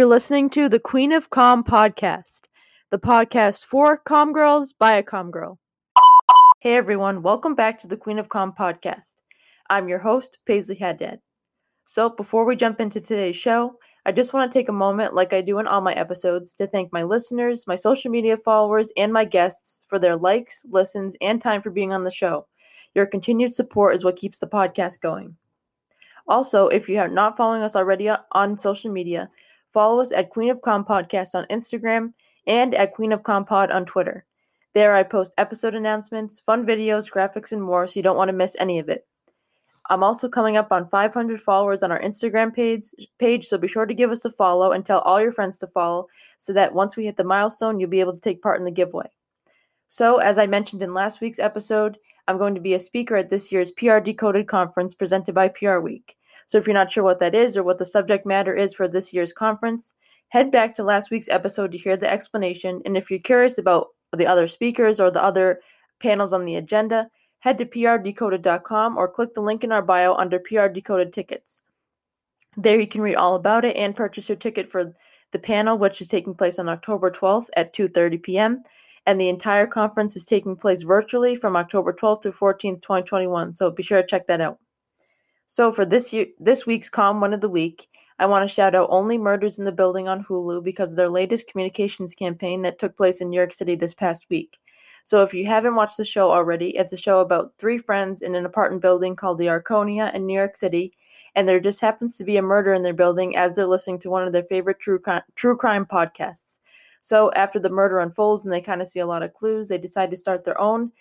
You're listening to the Queen of Comm podcast, the podcast for com girls by a com girl. Hey everyone, welcome back to the Queen of Comm podcast. I'm your host, Paisley Haddad. So, before we jump into today's show, I just want to take a moment, like I do in all my episodes, to thank my listeners, my social media followers, and my guests for their likes, listens, and time for being on the show. Your continued support is what keeps the podcast going. Also, if you are not following us already on social media, Follow us at Queen of Comm Podcast on Instagram and at Queen of Comm Pod on Twitter. There I post episode announcements, fun videos, graphics, and more, so you don't want to miss any of it. I'm also coming up on 500 followers on our Instagram page, page, so be sure to give us a follow and tell all your friends to follow so that once we hit the milestone, you'll be able to take part in the giveaway. So, as I mentioned in last week's episode, I'm going to be a speaker at this year's PR Decoded conference presented by PR Week. So if you're not sure what that is or what the subject matter is for this year's conference, head back to last week's episode to hear the explanation. And if you're curious about the other speakers or the other panels on the agenda, head to prdecoded.com or click the link in our bio under PR Decoded tickets. There you can read all about it and purchase your ticket for the panel, which is taking place on October 12th at 2:30 p.m. And the entire conference is taking place virtually from October 12th to 14th, 2021. So be sure to check that out. So for this year, this week's Comm One of the Week, I want to shout out Only Murders in the Building on Hulu because of their latest communications campaign that took place in New York City this past week. So if you haven't watched the show already, it's a show about three friends in an apartment building called the Arconia in New York City, and there just happens to be a murder in their building as they're listening to one of their favorite true crime, true crime podcasts. So after the murder unfolds and they kind of see a lot of clues, they decide to start their own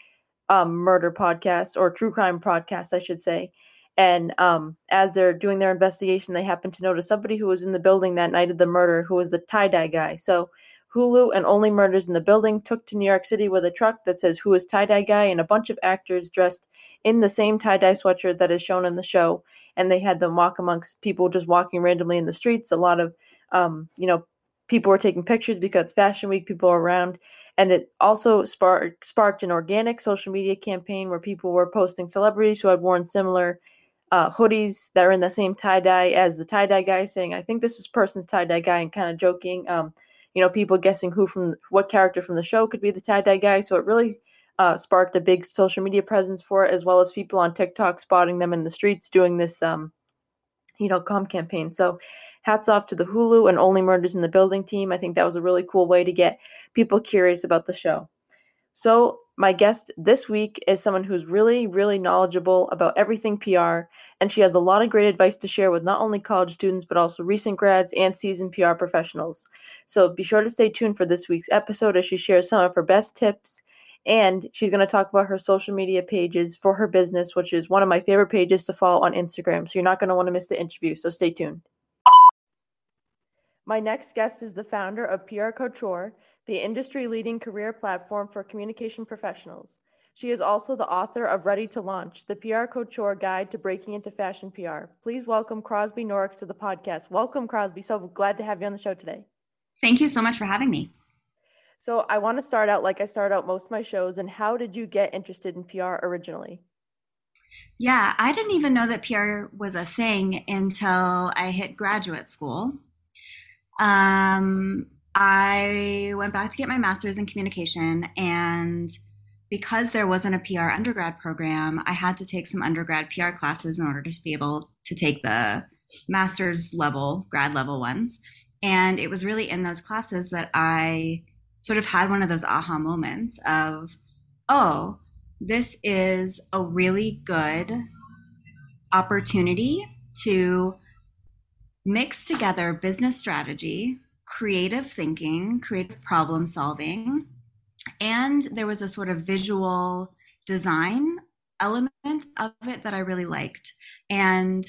um, murder podcast or true crime podcast, I should say and um, as they're doing their investigation, they happen to notice somebody who was in the building that night of the murder, who was the tie dye guy. So Hulu and Only Murders in the Building took to New York City with a truck that says "Who is tie dye guy?" and a bunch of actors dressed in the same tie dye sweatshirt that is shown in the show, and they had them walk amongst people just walking randomly in the streets. A lot of, um, you know, people were taking pictures because Fashion Week, people are around, and it also sparked sparked an organic social media campaign where people were posting celebrities who had worn similar uh, hoodies that are in the same tie dye as the tie dye guy, saying, "I think this is person's tie dye guy," and kind of joking. Um, you know, people guessing who from what character from the show could be the tie dye guy. So it really uh, sparked a big social media presence for it, as well as people on TikTok spotting them in the streets doing this, um, you know, com campaign. So hats off to the Hulu and Only Murders in the Building team. I think that was a really cool way to get people curious about the show. So my guest this week is someone who's really, really knowledgeable about everything PR, and she has a lot of great advice to share with not only college students, but also recent grads and seasoned PR professionals. So be sure to stay tuned for this week's episode as she shares some of her best tips. And she's going to talk about her social media pages for her business, which is one of my favorite pages to follow on Instagram. So you're not going to want to miss the interview. So stay tuned. My next guest is the founder of PR Couture the industry leading career platform for communication professionals. She is also the author of Ready to Launch, the PR couture guide to breaking into fashion PR. Please welcome Crosby Noricks to the podcast. Welcome, Crosby. So glad to have you on the show today. Thank you so much for having me. So, I want to start out like I start out most of my shows. And how did you get interested in PR originally? Yeah, I didn't even know that PR was a thing until I hit graduate school. Um, I went back to get my master's in communication and because there wasn't a PR undergrad program, I had to take some undergrad PR classes in order to be able to take the master's level, grad level ones. And it was really in those classes that I sort of had one of those aha moments of, oh, this is a really good opportunity to mix together business strategy creative thinking, creative problem solving, and there was a sort of visual design element of it that I really liked. And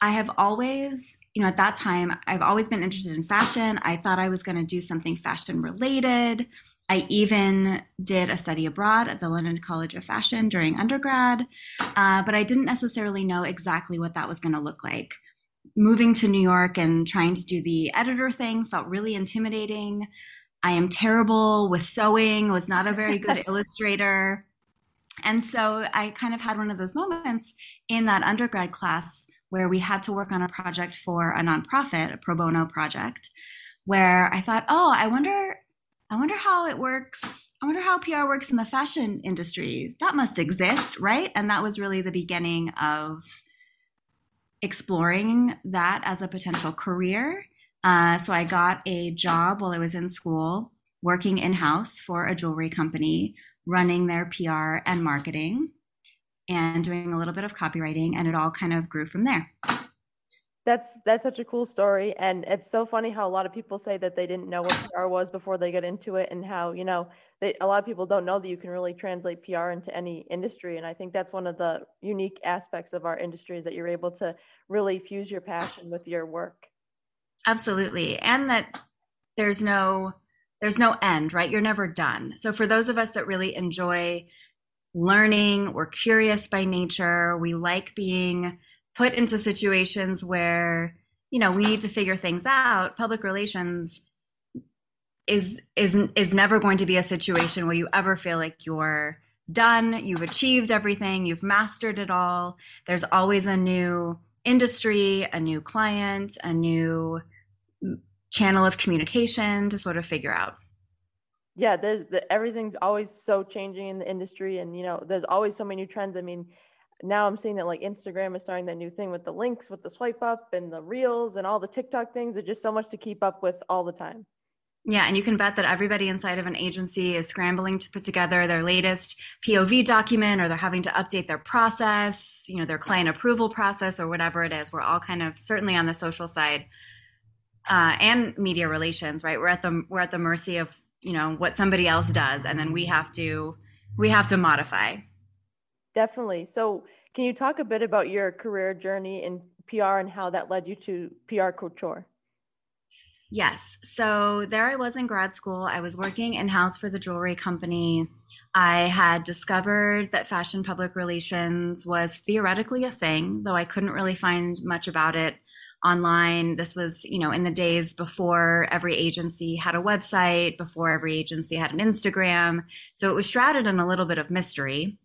I have always, you know, at that time, I've always been interested in fashion. I thought I was going to do something fashion related. I even did a study abroad at the London College of Fashion during undergrad, uh, but I didn't necessarily know exactly what that was going to look like moving to New York and trying to do the editor thing felt really intimidating. I am terrible with sewing, was not a very good illustrator. And so I kind of had one of those moments in that undergrad class where we had to work on a project for a nonprofit, a pro bono project, where I thought, oh, I wonder, I wonder how it works. I wonder how PR works in the fashion industry. That must exist, right? And that was really the beginning of exploring that as a potential career. Uh, so I got a job while I was in school working in house for a jewelry company, running their PR and marketing and doing a little bit of copywriting and it all kind of grew from there that's that's such a cool story and it's so funny how a lot of people say that they didn't know what pr was before they got into it and how you know they, a lot of people don't know that you can really translate pr into any industry and i think that's one of the unique aspects of our industry is that you're able to really fuse your passion with your work. Absolutely and that there's no there's no end right? You're never done. So for those of us that really enjoy learning, we're curious by nature, we like being put into situations where, you know, we need to figure things out. Public relations is is is never going to be a situation where you ever feel like you're done, you've achieved everything, you've mastered it all. There's always a new industry, a new client, a new channel of communication to sort of figure out yeah there's the, everything's always so changing in the industry and you know there's always so many new trends i mean now i'm seeing that like instagram is starting that new thing with the links with the swipe up and the reels and all the tiktok things it's just so much to keep up with all the time yeah, and you can bet that everybody inside of an agency is scrambling to put together their latest POV document or they're having to update their process, you know, their client approval process or whatever it is. We're all kind of certainly on the social side uh, and media relations, right? We're at the we're at the mercy of you know what somebody else does and then we have to we have to modify definitely so can you talk a bit about your career journey in pr and how that led you to pr couture yes so there i was in grad school i was working in-house for the jewelry company i had discovered that fashion public relations was theoretically a thing though i couldn't really find much about it online. This was, you know, in the days before every agency had a website, before every agency had an Instagram. So it was shrouded in a little bit of mystery.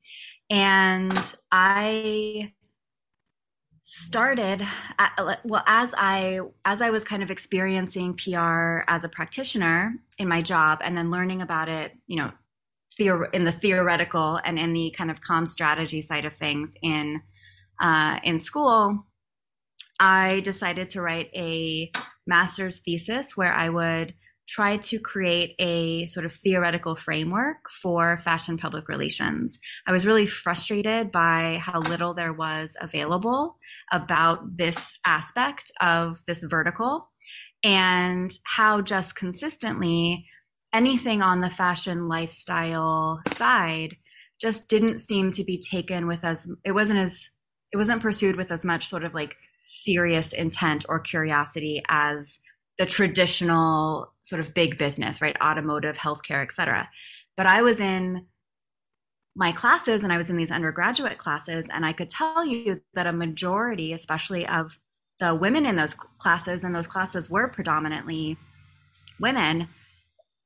And I started well as i as i was kind of experiencing pr as a practitioner in my job and then learning about it you know theor- in the theoretical and in the kind of com strategy side of things in uh, in school I decided to write a master's thesis where I would try to create a sort of theoretical framework for fashion public relations. I was really frustrated by how little there was available about this aspect of this vertical and how just consistently anything on the fashion lifestyle side just didn't seem to be taken with as it wasn't as it wasn't pursued with as much sort of like serious intent or curiosity as the traditional sort of big business, right? Automotive, healthcare, et cetera. But I was in my classes and I was in these undergraduate classes, and I could tell you that a majority, especially of the women in those classes, and those classes were predominantly women,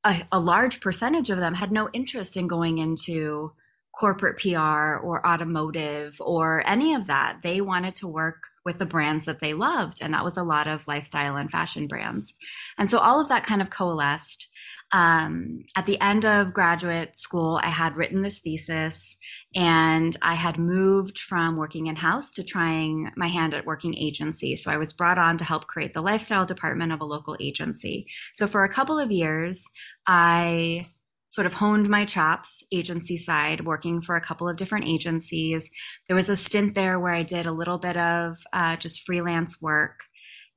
a, a large percentage of them had no interest in going into corporate PR or automotive or any of that. They wanted to work with the brands that they loved. And that was a lot of lifestyle and fashion brands. And so all of that kind of coalesced. Um, at the end of graduate school, I had written this thesis and I had moved from working in house to trying my hand at working agency. So I was brought on to help create the lifestyle department of a local agency. So for a couple of years, I sort of honed my chops agency side, working for a couple of different agencies. There was a stint there where I did a little bit of uh, just freelance work.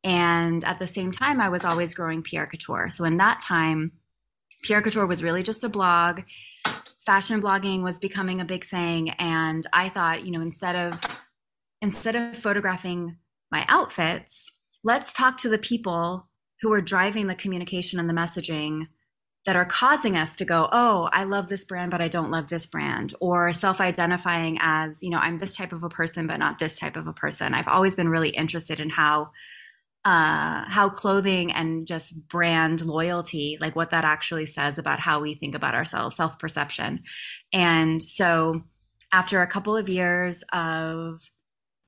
And at the same time, I was always growing PR Couture. So in that time, PR Couture was really just a blog. Fashion blogging was becoming a big thing. And I thought, you know, instead of instead of photographing my outfits, let's talk to the people who are driving the communication and the messaging that are causing us to go, oh, I love this brand, but I don't love this brand, or self identifying as, you know, I'm this type of a person, but not this type of a person. I've always been really interested in how. Uh, how clothing and just brand loyalty, like what that actually says about how we think about ourselves, self perception. And so, after a couple of years of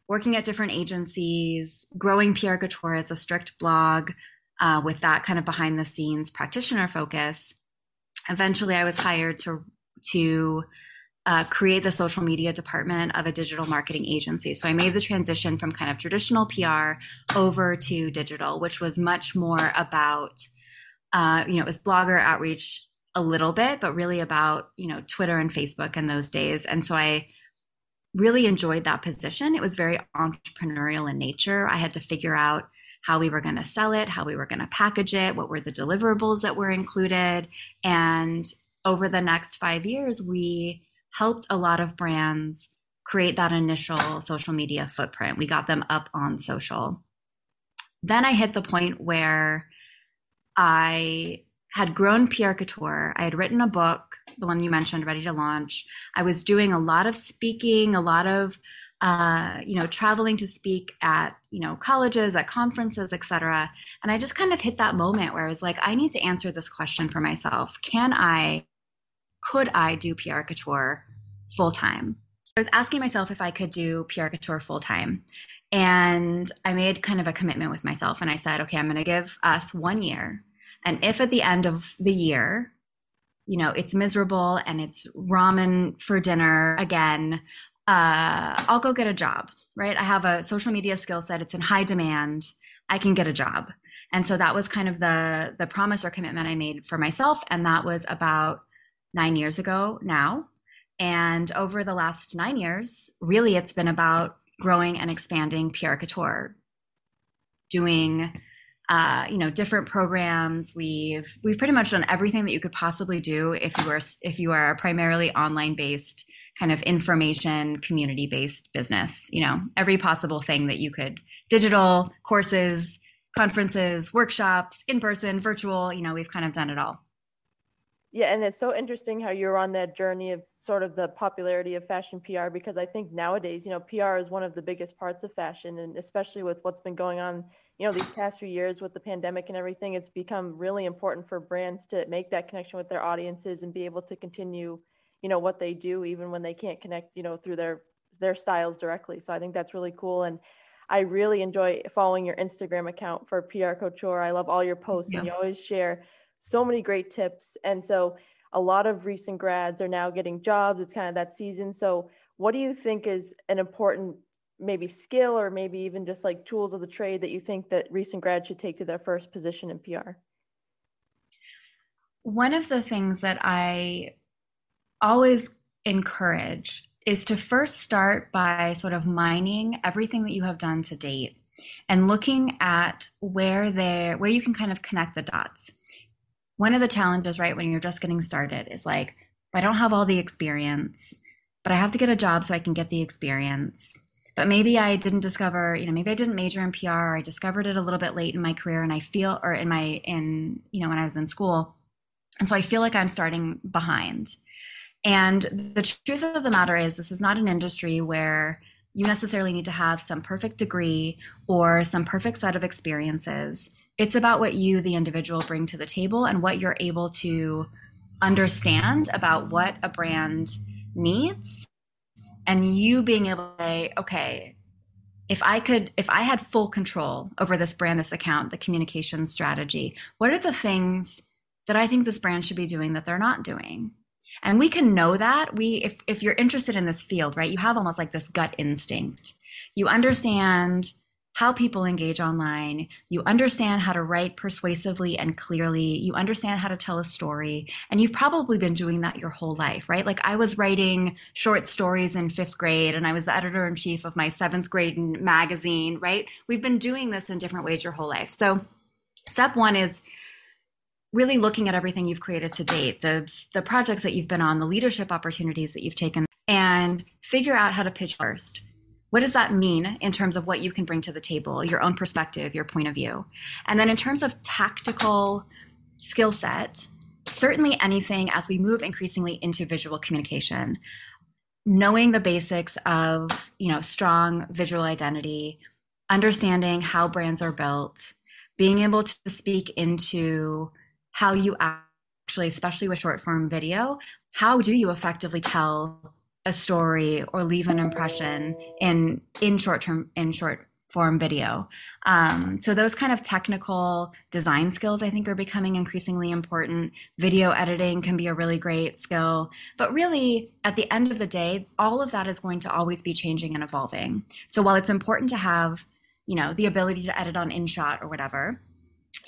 working at different agencies, growing PR Couture as a strict blog uh, with that kind of behind the scenes practitioner focus. Eventually, I was hired to to uh, create the social media department of a digital marketing agency. So I made the transition from kind of traditional PR over to digital, which was much more about, uh, you know, it was blogger outreach a little bit, but really about, you know, Twitter and Facebook in those days. And so I really enjoyed that position. It was very entrepreneurial in nature. I had to figure out how we were going to sell it, how we were going to package it, what were the deliverables that were included. And over the next five years, we helped a lot of brands create that initial social media footprint. We got them up on social. Then I hit the point where I had grown PR Couture. I had written a book, the one you mentioned, Ready to Launch. I was doing a lot of speaking, a lot of uh, you know, traveling to speak at, you know, colleges, at conferences, etc. And I just kind of hit that moment where I was like, I need to answer this question for myself. Can I could I do PR Couture full time? I was asking myself if I could do PR Couture full time. And I made kind of a commitment with myself and I said, okay, I'm going to give us one year. And if at the end of the year, you know, it's miserable and it's ramen for dinner again, uh, I'll go get a job, right? I have a social media skill set. It's in high demand. I can get a job. And so that was kind of the, the promise or commitment I made for myself. And that was about nine years ago now. And over the last nine years, really, it's been about growing and expanding PR Couture, doing uh, you know different programs. We've we've pretty much done everything that you could possibly do if you are if you are primarily online based kind of information community based business. You know every possible thing that you could digital courses, conferences, workshops, in person, virtual. You know we've kind of done it all. Yeah, and it's so interesting how you're on that journey of sort of the popularity of fashion PR because I think nowadays, you know, PR is one of the biggest parts of fashion, and especially with what's been going on, you know, these past few years with the pandemic and everything, it's become really important for brands to make that connection with their audiences and be able to continue, you know, what they do even when they can't connect, you know, through their their styles directly. So I think that's really cool and. I really enjoy following your Instagram account for PR Couture. I love all your posts, yeah. and you always share so many great tips. And so a lot of recent grads are now getting jobs. It's kind of that season. So what do you think is an important maybe skill or maybe even just like tools of the trade that you think that recent grads should take to their first position in PR? One of the things that I always encourage is to first start by sort of mining everything that you have done to date and looking at where there where you can kind of connect the dots one of the challenges, right, when you're just getting started is like, I don't have all the experience, but I have to get a job so I can get the experience. But maybe I didn't discover, you know, maybe I didn't major in PR. or I discovered it a little bit late in my career and I feel, or in my, in, you know, when I was in school. And so I feel like I'm starting behind. And the truth of the matter is, this is not an industry where you necessarily need to have some perfect degree or some perfect set of experiences. It's about what you, the individual, bring to the table and what you're able to understand about what a brand needs. And you being able to say, okay, if I could, if I had full control over this brand, this account, the communication strategy, what are the things that I think this brand should be doing that they're not doing? And we can know that. We if if you're interested in this field, right? You have almost like this gut instinct. You understand how people engage online. You understand how to write persuasively and clearly. You understand how to tell a story. And you've probably been doing that your whole life, right? Like I was writing short stories in fifth grade and I was the editor in chief of my seventh grade magazine, right? We've been doing this in different ways your whole life. So step one is really looking at everything you've created to date, the the projects that you've been on, the leadership opportunities that you've taken, and figure out how to pitch first. What does that mean in terms of what you can bring to the table, your own perspective, your point of view? And then in terms of tactical skill set, certainly anything as we move increasingly into visual communication, knowing the basics of, you know, strong visual identity, understanding how brands are built, being able to speak into how you actually, especially with short form video, how do you effectively tell a story or leave an impression in in short term in short form video. Um, so those kind of technical design skills, I think, are becoming increasingly important. Video editing can be a really great skill, but really, at the end of the day, all of that is going to always be changing and evolving. So while it's important to have, you know, the ability to edit on InShot or whatever,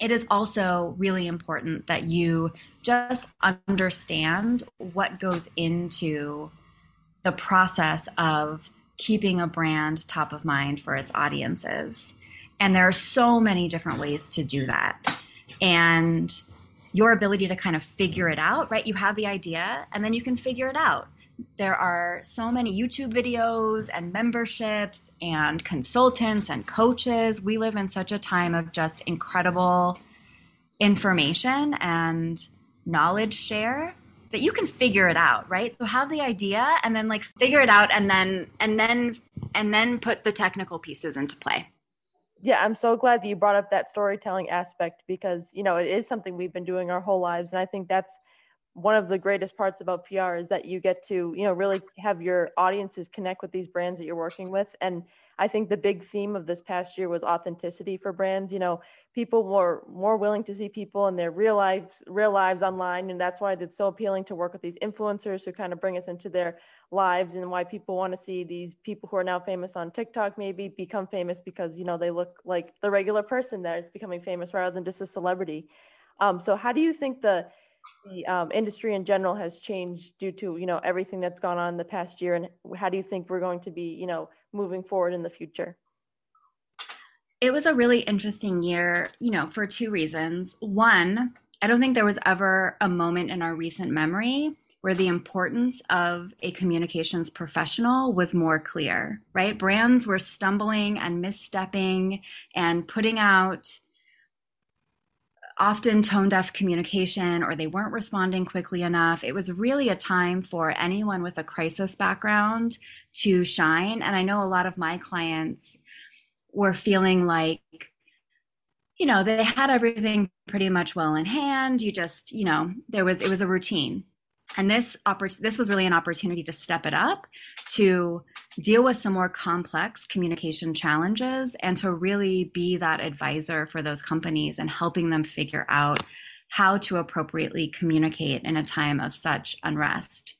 it is also really important that you just understand what goes into the process of keeping a brand top of mind for its audiences. And there are so many different ways to do that. And your ability to kind of figure it out, right? You have the idea and then you can figure it out. There are so many YouTube videos and memberships and consultants and coaches. We live in such a time of just incredible information and knowledge share that you can figure it out, right? So have the idea and then like figure it out and then and then and then put the technical pieces into play. Yeah, I'm so glad that you brought up that storytelling aspect because, you know, it is something we've been doing our whole lives and I think that's one of the greatest parts about PR is that you get to, you know, really have your audiences connect with these brands that you're working with and I think the big theme of this past year was authenticity for brands. You know, people were more willing to see people in their real lives, real lives online, and that's why it's so appealing to work with these influencers who kind of bring us into their lives, and why people want to see these people who are now famous on TikTok maybe become famous because you know they look like the regular person that is becoming famous rather than just a celebrity. Um, so, how do you think the the um, industry in general has changed due to you know everything that's gone on in the past year and how do you think we're going to be you know moving forward in the future? It was a really interesting year you know for two reasons. One i don't think there was ever a moment in our recent memory where the importance of a communications professional was more clear right? Brands were stumbling and misstepping and putting out often tone deaf communication or they weren't responding quickly enough. It was really a time for anyone with a crisis background to shine. And I know a lot of my clients were feeling like, you know, they had everything pretty much well in hand. You just, you know, there was, it was a routine and this oppor- this was really an opportunity to step it up to deal with some more complex communication challenges and to really be that advisor for those companies and helping them figure out how to appropriately communicate in a time of such unrest.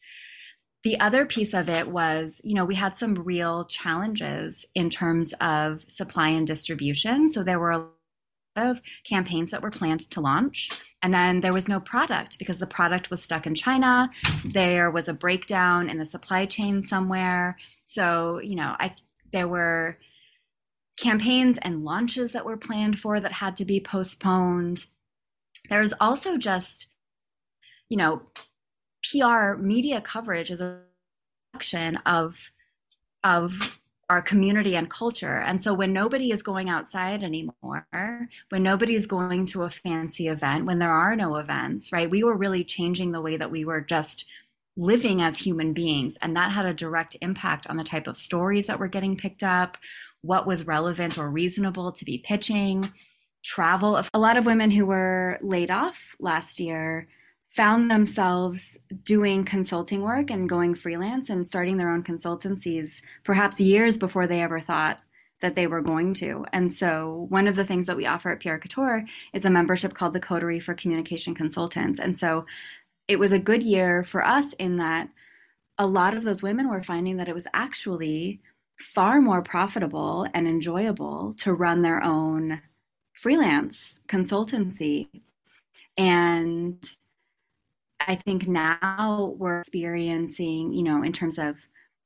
The other piece of it was you know we had some real challenges in terms of supply and distribution. So there were a of campaigns that were planned to launch. And then there was no product because the product was stuck in China. There was a breakdown in the supply chain somewhere. So, you know, I there were campaigns and launches that were planned for that had to be postponed. There's also just, you know, PR media coverage is a reflection of of our community and culture. And so when nobody is going outside anymore, when nobody is going to a fancy event, when there are no events, right? We were really changing the way that we were just living as human beings. And that had a direct impact on the type of stories that were getting picked up, what was relevant or reasonable to be pitching, travel. A lot of women who were laid off last year found themselves doing consulting work and going freelance and starting their own consultancies perhaps years before they ever thought that they were going to. And so one of the things that we offer at PR Couture is a membership called the Coterie for Communication Consultants. And so it was a good year for us in that a lot of those women were finding that it was actually far more profitable and enjoyable to run their own freelance consultancy. And I think now we're experiencing, you know, in terms of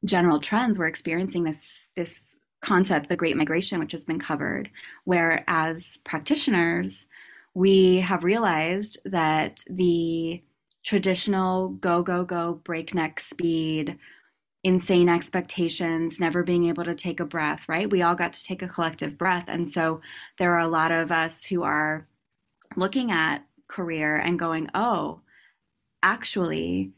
general trends, we're experiencing this this concept, the Great Migration, which has been covered, where as practitioners, we have realized that the traditional go go go breakneck speed insane expectations, never being able to take a breath, right? We all got to take a collective breath. And so there are a lot of us who are looking at career and going, oh, actually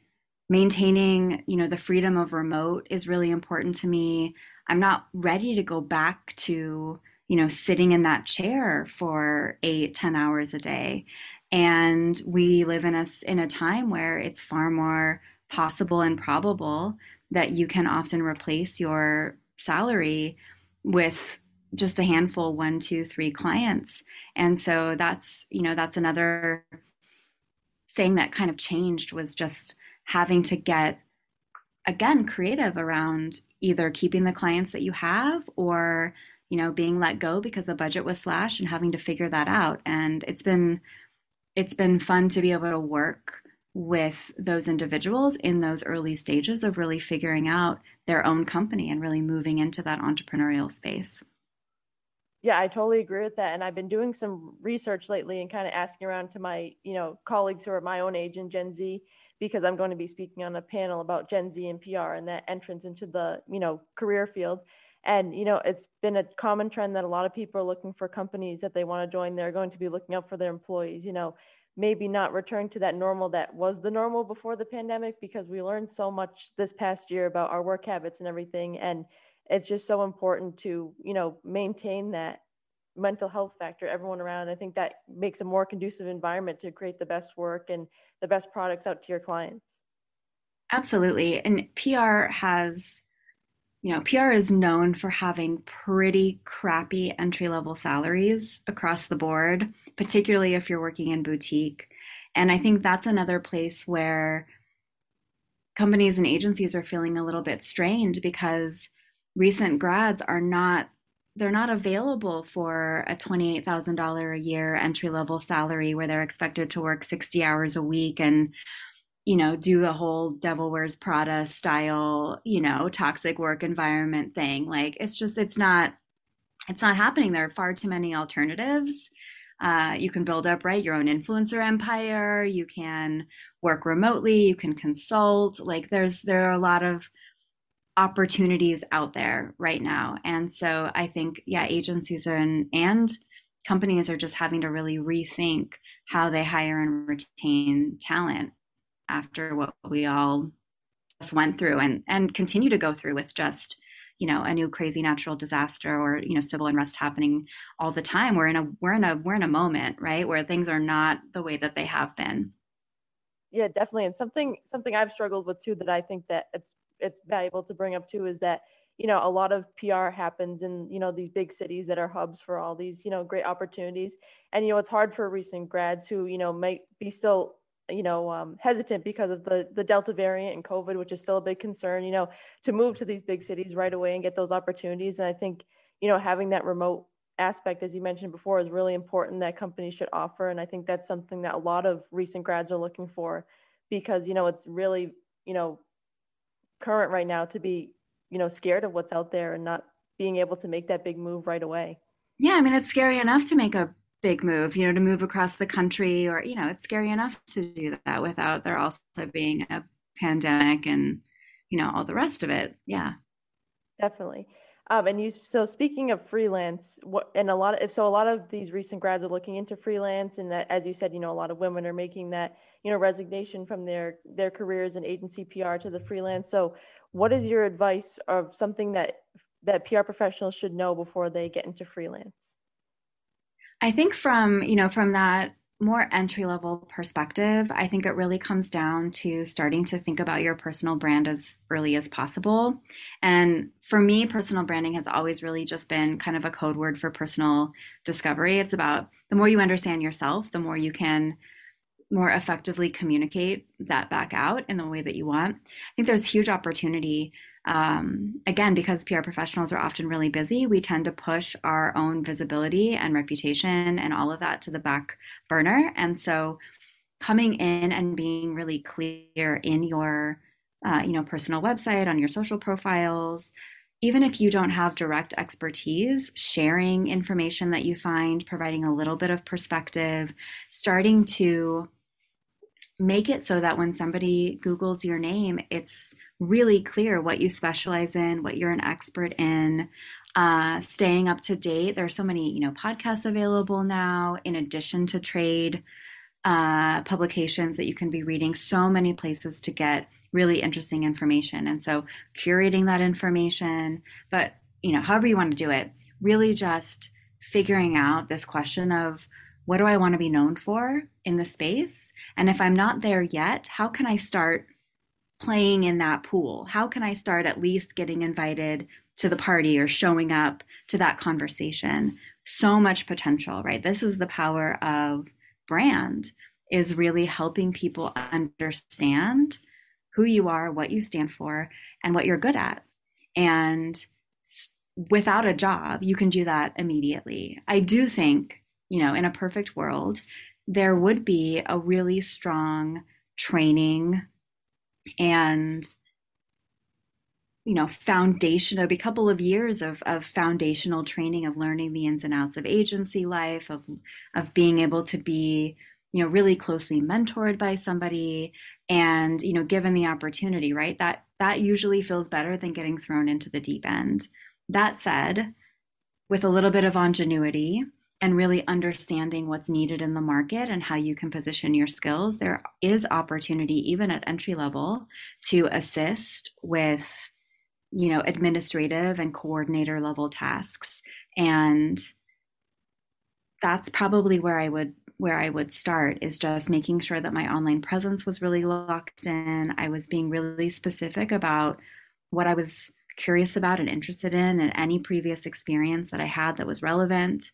maintaining you know the freedom of remote is really important to me. I'm not ready to go back to you know sitting in that chair for eight ten hours a day. And we live in a in a time where it's far more possible and probable that you can often replace your salary with just a handful one two three clients. And so that's you know that's another thing that kind of changed was just having to get again creative around either keeping the clients that you have or you know being let go because the budget was slashed and having to figure that out and it's been it's been fun to be able to work with those individuals in those early stages of really figuring out their own company and really moving into that entrepreneurial space. Yeah, I totally agree with that. And I've been doing some research lately and kind of asking around to my, you know, colleagues who are my own age in Gen Z, because I'm going to be speaking on a panel about Gen Z and PR and that entrance into the, you know, career field. And, you know, it's been a common trend that a lot of people are looking for companies that they want to join. They're going to be looking out for their employees, you know, maybe not return to that normal that was the normal before the pandemic because we learned so much this past year about our work habits and everything and it's just so important to you know maintain that mental health factor everyone around. I think that makes a more conducive environment to create the best work and the best products out to your clients. Absolutely. And pr has you know, PR is known for having pretty crappy entry level salaries across the board, particularly if you're working in boutique. And I think that's another place where companies and agencies are feeling a little bit strained because recent grads are not they're not available for a $28,000 a year entry level salary where they're expected to work 60 hours a week and you know, do the whole Devil Wears Prada style, you know, toxic work environment thing. Like it's just, it's not, it's not happening. There are far too many alternatives. Uh, you can build up, right, your own influencer empire. You can work remotely. You can consult. Like there's, there are a lot of opportunities out there right now. And so I think, yeah, agencies are in, and companies are just having to really rethink how they hire and retain talent after what we all just went through and and continue to go through with just you know a new crazy natural disaster or you know civil unrest happening all the time. We're in a we're in a we're in a moment right where things are not the way that they have been. Yeah definitely. And something something i've struggled with too that i think that it's it's valuable to bring up too is that you know a lot of pr happens in you know these big cities that are hubs for all these you know great opportunities and you know it's hard for recent grads who you know might be still you know um, hesitant because of the the delta variant and covid which is still a big concern you know to move to these big cities right away and get those opportunities and i think you know having that remote aspect as you mentioned before is really important that companies should offer and i think that's something that a lot of recent grads are looking for because you know it's really you know current right now to be you know scared of what's out there and not being able to make that big move right away yeah i mean it's scary enough to make a big move, you know, to move across the country or, you know, it's scary enough to do that without there also being a pandemic and, you know, all the rest of it. Yeah. Definitely. Um, and you, so speaking of freelance, what, and a lot of, so a lot of these recent grads are looking into freelance and that, as you said, you know, a lot of women are making that, you know, resignation from their, their careers in agency PR to the freelance. So what is your advice of something that, that PR professionals should know before they get into freelance? I think from, you know, from that more entry level perspective, I think it really comes down to starting to think about your personal brand as early as possible. And for me, personal branding has always really just been kind of a code word for personal discovery. It's about the more you understand yourself, the more you can more effectively communicate that back out in the way that you want. I think there's huge opportunity um, again, because PR professionals are often really busy, we tend to push our own visibility and reputation and all of that to the back burner. And so, coming in and being really clear in your, uh, you know, personal website, on your social profiles, even if you don't have direct expertise, sharing information that you find, providing a little bit of perspective, starting to make it so that when somebody Googles your name, it's really clear what you specialize in, what you're an expert in, uh, staying up to date. There are so many, you know, podcasts available now, in addition to trade uh, publications that you can be reading, so many places to get really interesting information. And so curating that information, but, you know, however you want to do it, really just figuring out this question of what do I want to be known for in the space? And if I'm not there yet, how can I start playing in that pool? How can I start at least getting invited to the party or showing up to that conversation? So much potential, right? This is the power of brand is really helping people understand who you are, what you stand for, and what you're good at. And without a job, you can do that immediately. I do think, you know, in a perfect world, there would be a really strong training and you know foundation there'd be a couple of years of, of foundational training of learning the ins and outs of agency life of of being able to be you know really closely mentored by somebody and you know given the opportunity right? That that usually feels better than getting thrown into the deep end. That said with a little bit of ingenuity and really understanding what's needed in the market and how you can position your skills there is opportunity even at entry level to assist with you know administrative and coordinator level tasks and that's probably where i would where I would start is just making sure that my online presence was really locked in. I was being really specific about what I was curious about and interested in and any previous experience that I had that was relevant.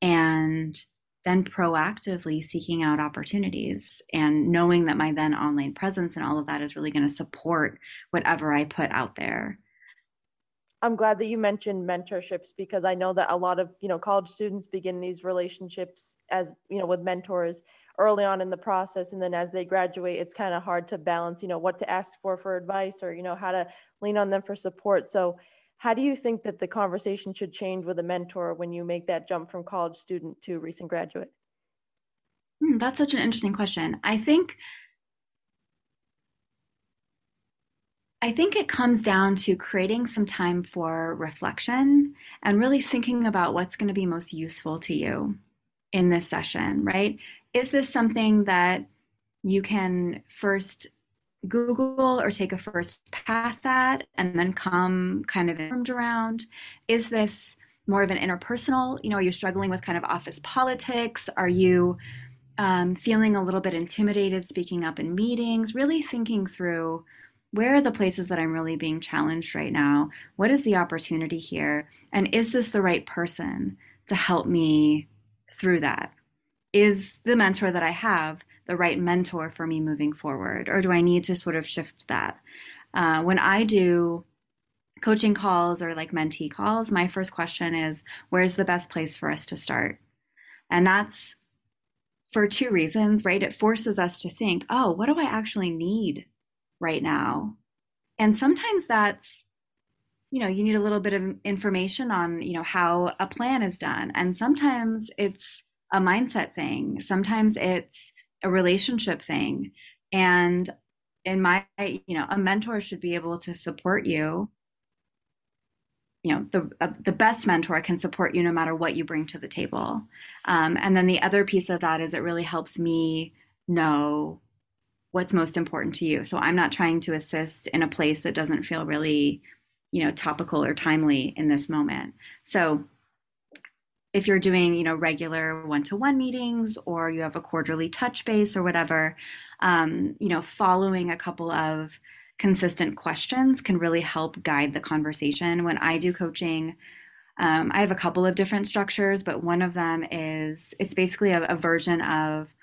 And then proactively seeking out opportunities and knowing that my then online presence and all of that is really going to support whatever I put out there. I'm glad that you mentioned mentorships because I know that a lot of, you know, college students begin these relationships as, you know, with mentors early on in the process and then as they graduate it's kind of hard to balance, you know, what to ask for for advice or, you know, how to lean on them for support. So, how do you think that the conversation should change with a mentor when you make that jump from college student to recent graduate? Hmm, that's such an interesting question. I think I think it comes down to creating some time for reflection and really thinking about what's going to be most useful to you in this session, right? Is this something that you can first Google or take a first pass at and then come kind of informed around? Is this more of an interpersonal? You know, are you struggling with kind of office politics? Are you um, feeling a little bit intimidated speaking up in meetings? Really thinking through where are the places that I'm really being challenged right now? What is the opportunity here? And is this the right person to help me through that? Is the mentor that I have the right mentor for me moving forward? Or do I need to sort of shift that? Uh, when I do coaching calls or like mentee calls, my first question is where's the best place for us to start? And that's for two reasons, right? It forces us to think, oh, what do I actually need right now. And sometimes that's, you know, you need a little bit of information on, you know, how a plan is done. And sometimes it's a mindset thing. Sometimes it's a relationship thing. And in my, you know, a mentor should be able to support you. You know, the uh, the best mentor can support you no matter what you bring to the table. Um, and then the other piece of that is it really helps me know what's most important to you. So I'm not trying to assist in a place that doesn't feel really, you know, topical or timely in this moment. So if you're doing, you know, regular one-to-one meetings or you have a quarterly touch base or whatever, um, you know, following a couple of consistent questions can really help guide the conversation. When I do coaching, um, I have a couple of different structures, but one of them is it's basically a, a version of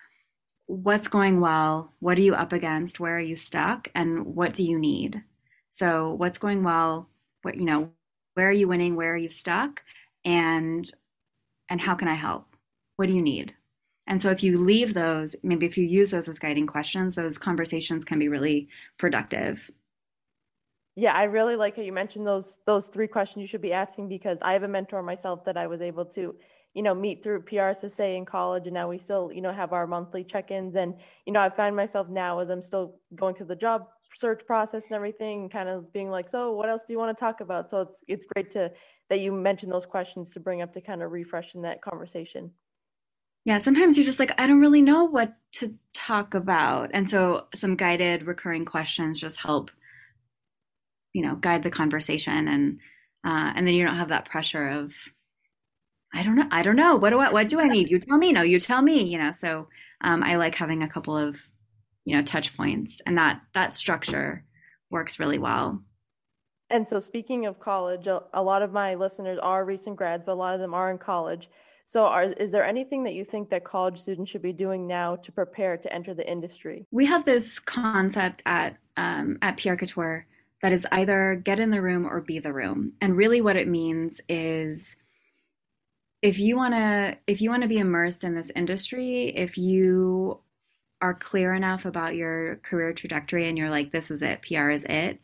what's going well, what are you up against, where are you stuck, and what do you need? So, what's going well, what you know, where are you winning, where are you stuck, and and how can I help? What do you need? And so if you leave those, maybe if you use those as guiding questions, those conversations can be really productive. Yeah, I really like how you mentioned those those three questions you should be asking because I have a mentor myself that I was able to you know, meet through PRSSA in college, and now we still, you know, have our monthly check-ins. And you know, I find myself now as I'm still going through the job search process and everything, kind of being like, so what else do you want to talk about? So it's it's great to that you mentioned those questions to bring up to kind of refresh in that conversation. Yeah, sometimes you're just like, I don't really know what to talk about, and so some guided recurring questions just help, you know, guide the conversation, and uh, and then you don't have that pressure of I don't know. I don't know. What do I, what do I need? You tell me. No, you tell me, you know, so, um, I like having a couple of, you know, touch points and that, that structure works really well. And so, speaking of college, a, a lot of my listeners are recent grads, but a lot of them are in college. So, are, is there anything that you think that college students should be doing now to prepare to enter the industry? We have this concept at um, at PR Couture that is either get in the room or be the room, and really what it means is if you want to if you want to be immersed in this industry, if you are clear enough about your career trajectory and you're like, this is it, PR is it,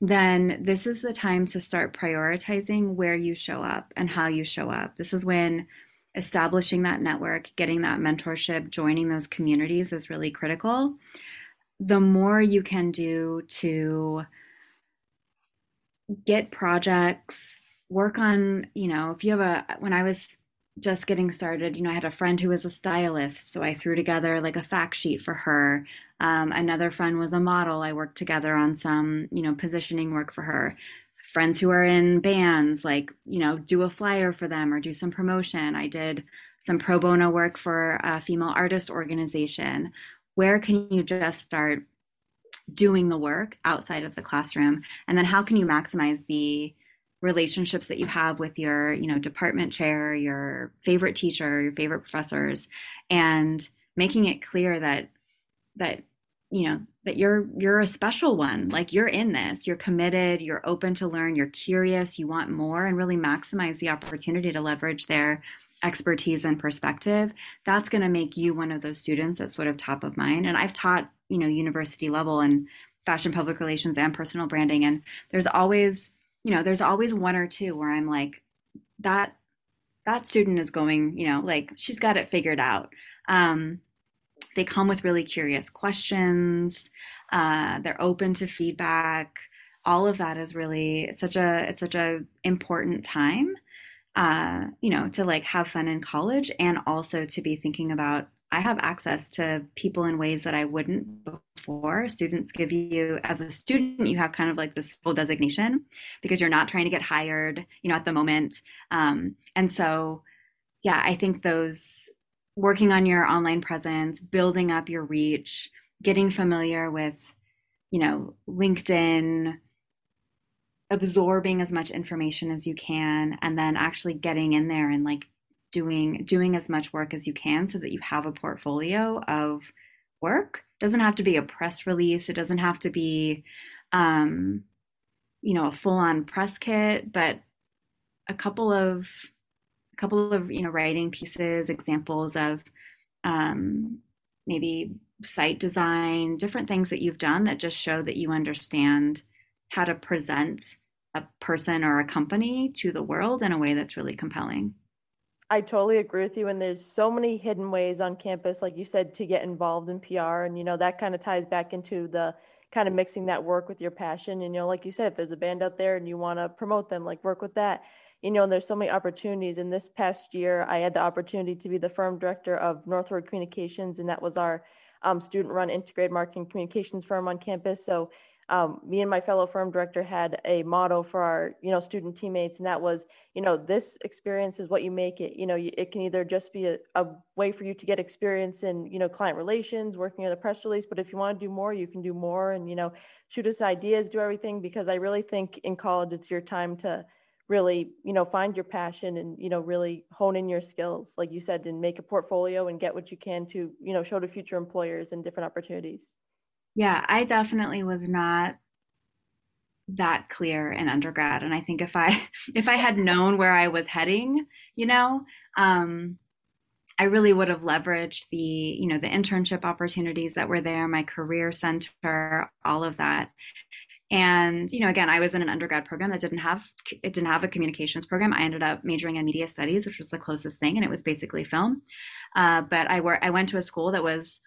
then this is the time to start prioritizing where you show up and how you show up. This is when establishing that network, getting that mentorship, joining those communities is really critical. The more you can do to get projects, work on, you know, if you have a, when I was just getting started, you know, I had a friend who was a stylist, so I threw together like a fact sheet for her. Um, another friend was a model. I worked together on some, you know, positioning work for her. Friends who are in bands, like, you know, do a flyer for them or do some promotion. I did some pro bono work for a female artist organization. Where can you just start doing the work outside of the classroom? And then how can you maximize the relationships that you have with your you know department chair your favorite teacher your favorite professors and making it clear that that you know that you're you're a special one. Like you're in this. You're committed. You're open to learn. You're curious. You want more and really maximize the opportunity to leverage their expertise and perspective. That's going to make you one of those students that's sort of top of mind. And i've taught you know university level and fashion public relations and personal branding. And there's always you know, there's always one or two where I'm like, that that student is going, you know, like she's got it figured out. Um, they come with really curious questions. Uh, they're open to feedback. All of that is really it's such a it's such a important time, uh, you know, to like have fun in college and also to be thinking about I have access to people in ways that I wouldn't before. Students give you, as a student, you have kind of like this full designation because you're not trying to get hired, you know, at the moment. Um, and so, yeah, I think those working on your online presence, building up your reach, getting familiar with, you know, LinkedIn, absorbing as much information as you can, and then actually getting in there and like doing doing as much work as you can so that you have a portfolio of work. It doesn't have to be a press release. It doesn't have to be um, you know a full-on press kit but a couple of a couple of you know writing pieces examples of um, maybe site design different things that you've done that just show that you understand how to present a person or a company to the world in a way that's really compelling I totally agree with you. And there's so many hidden ways on campus, like you said, to get involved in PR. And, you know, that kind of ties back into the kind of mixing that work with your passion. And, you know, like you said, if there's a band out there and you want to promote them, like work with that. You know, and there's so many opportunities. And this past year, I had the opportunity to be the firm director of Northward Communications, and that was our um, student run integrated marketing communications firm on campus. So um, me and my fellow firm director had a motto for our you know student teammates and that was you know this experience is what you make it. You know it can either just be a, a way for you to get experience in you know client relations working on a press release but if you want to do more you can do more and you know shoot us ideas do everything because i really think in college it's your time to really you know find your passion and you know really hone in your skills like you said and make a portfolio and get what you can to you know show to future employers and different opportunities yeah, I definitely was not that clear in undergrad and I think if I if I had known where I was heading, you know, um I really would have leveraged the, you know, the internship opportunities that were there, my career center, all of that. And, you know, again, I was in an undergrad program that didn't have it didn't have a communications program. I ended up majoring in media studies, which was the closest thing, and it was basically film. Uh, but I were I went to a school that was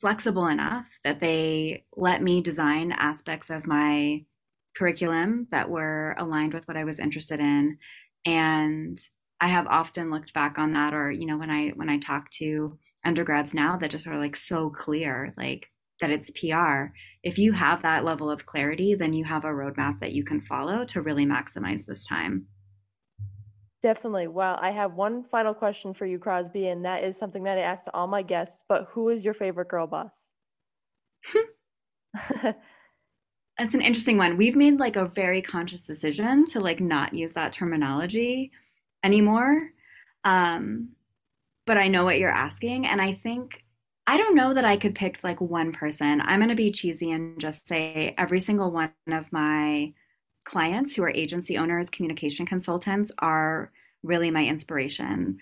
flexible enough that they let me design aspects of my curriculum that were aligned with what I was interested in. And I have often looked back on that or, you know, when I when I talk to undergrads now that just are like so clear, like that it's PR. If you have that level of clarity, then you have a roadmap that you can follow to really maximize this time. Definitely. Well, I have one final question for you, Crosby, and that is something that I ask to all my guests. But who is your favorite girl boss? that's an interesting one. We've made like a very conscious decision to like not use that terminology anymore. Um, but I know what you're asking, and I think I don't know that I could pick like one person. I'm going to be cheesy and just say every single one of my clients who are agency owners, communication consultants are really my inspiration.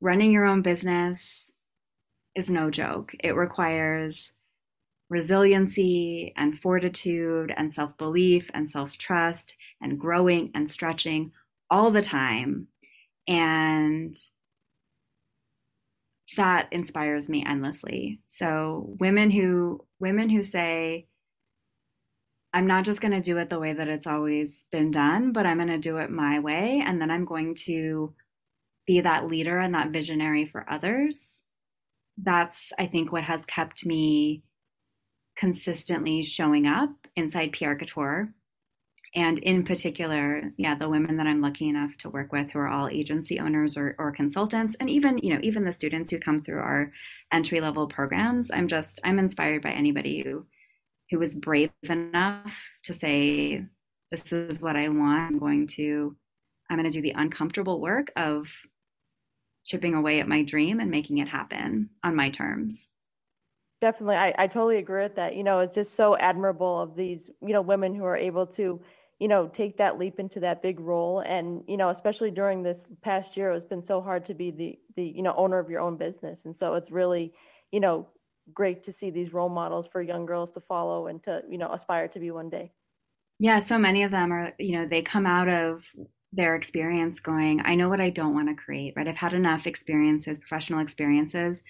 Running your own business is no joke. It requires resiliency and fortitude and self belief and self trust and growing and stretching all the time. And that inspires me endlessly. So women who women who say I'm not just going to do it the way that it's always been done, but I'm going to do it my way and then I'm going to be that leader and that visionary for others. That's I think what has kept me consistently showing up inside PR Couture and in particular yeah the women that i'm lucky enough to work with who are all agency owners or, or consultants and even you know even the students who come through our entry level programs i'm just i'm inspired by anybody who who was brave enough to say this is what i want i'm going to i'm going to do the uncomfortable work of chipping away at my dream and making it happen on my terms definitely I, I totally agree with that you know it's just so admirable of these you know women who are able to you know, take that leap into that big role. And, you know, especially during this past year, it's been so hard to be the, the, you know, owner of your own business. And so it's really, you know, great to see these role models for young girls to follow and to, you know, aspire to be one day. Yeah. So many of them are, you know, they come out of their experience going, I know what I don't want to create, right? I've had enough experiences, professional experiences.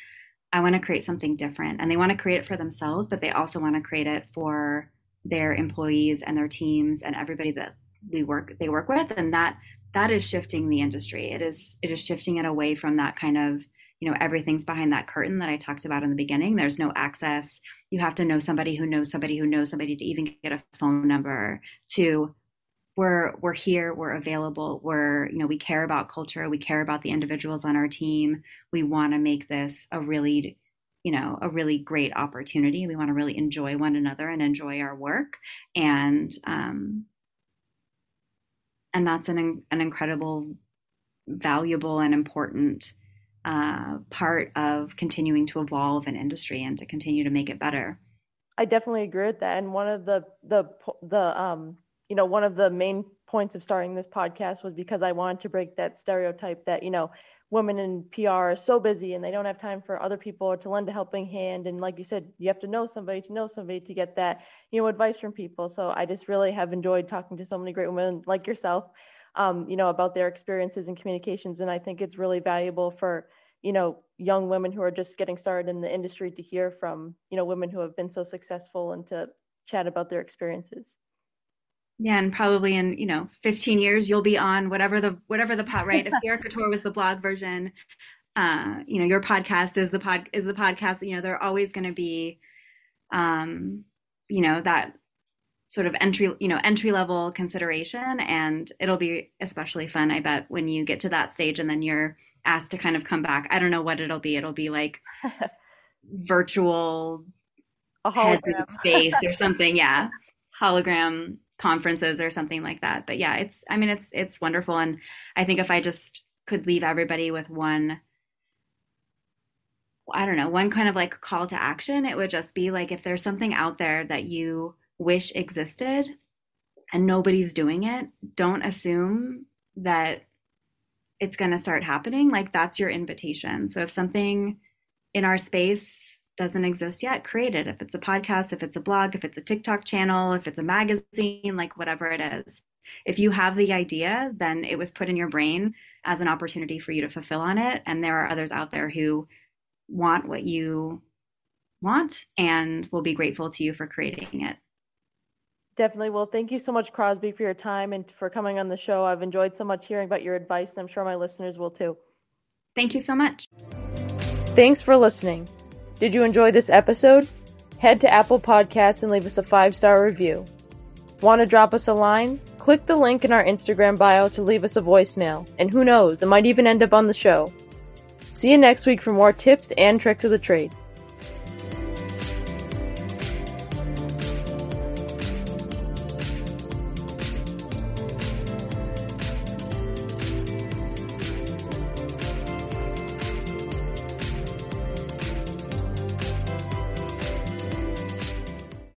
I want to create something different. And they want to create it for themselves, but they also want to create it for their employees and their teams and everybody that we work they work with and that that is shifting the industry it is it is shifting it away from that kind of you know everything's behind that curtain that i talked about in the beginning. There's no access. You have to know somebody who knows somebody who knows somebody to even get a phone number to we're we're here. We're available. We're you know we care about culture. We care about the individuals on our team. We want to make this a really you know a really great opportunity. We want to really enjoy one another and enjoy our work. And um and that's an an incredible valuable and important uh, part of continuing to evolve an industry and to continue to make it better i definitely agree with that and one of the the the um you know one of the main points of starting this podcast was because i wanted to break that stereotype that you know women in PR are so busy and they don't have time for other people to lend a helping hand. And like you said, you have to know somebody to know somebody to get that, you know, advice from people. So I just really have enjoyed talking to so many great women like yourself, um, you know, about their experiences and communications. And I think it's really valuable for, you know, young women who are just getting started in the industry to hear from, you know, women who have been so successful and to chat about their experiences. Yeah, and probably in you know 15 years you'll be on whatever the whatever the pot right. if PR Couture was the blog version, uh, you know your podcast is the pod is the podcast. You know they're always going to be, um, you know that sort of entry you know entry level consideration, and it'll be especially fun. I bet when you get to that stage and then you're asked to kind of come back. I don't know what it'll be. It'll be like virtual a hologram space or something. Yeah, hologram conferences or something like that. But yeah, it's I mean it's it's wonderful and I think if I just could leave everybody with one I don't know, one kind of like call to action, it would just be like if there's something out there that you wish existed and nobody's doing it, don't assume that it's going to start happening. Like that's your invitation. So if something in our space doesn't exist yet, create it. If it's a podcast, if it's a blog, if it's a TikTok channel, if it's a magazine, like whatever it is. If you have the idea, then it was put in your brain as an opportunity for you to fulfill on it. And there are others out there who want what you want and will be grateful to you for creating it. Definitely. Well, thank you so much, Crosby, for your time and for coming on the show. I've enjoyed so much hearing about your advice, and I'm sure my listeners will too. Thank you so much. Thanks for listening. Did you enjoy this episode? Head to Apple Podcasts and leave us a five star review. Want to drop us a line? Click the link in our Instagram bio to leave us a voicemail, and who knows, it might even end up on the show. See you next week for more tips and tricks of the trade.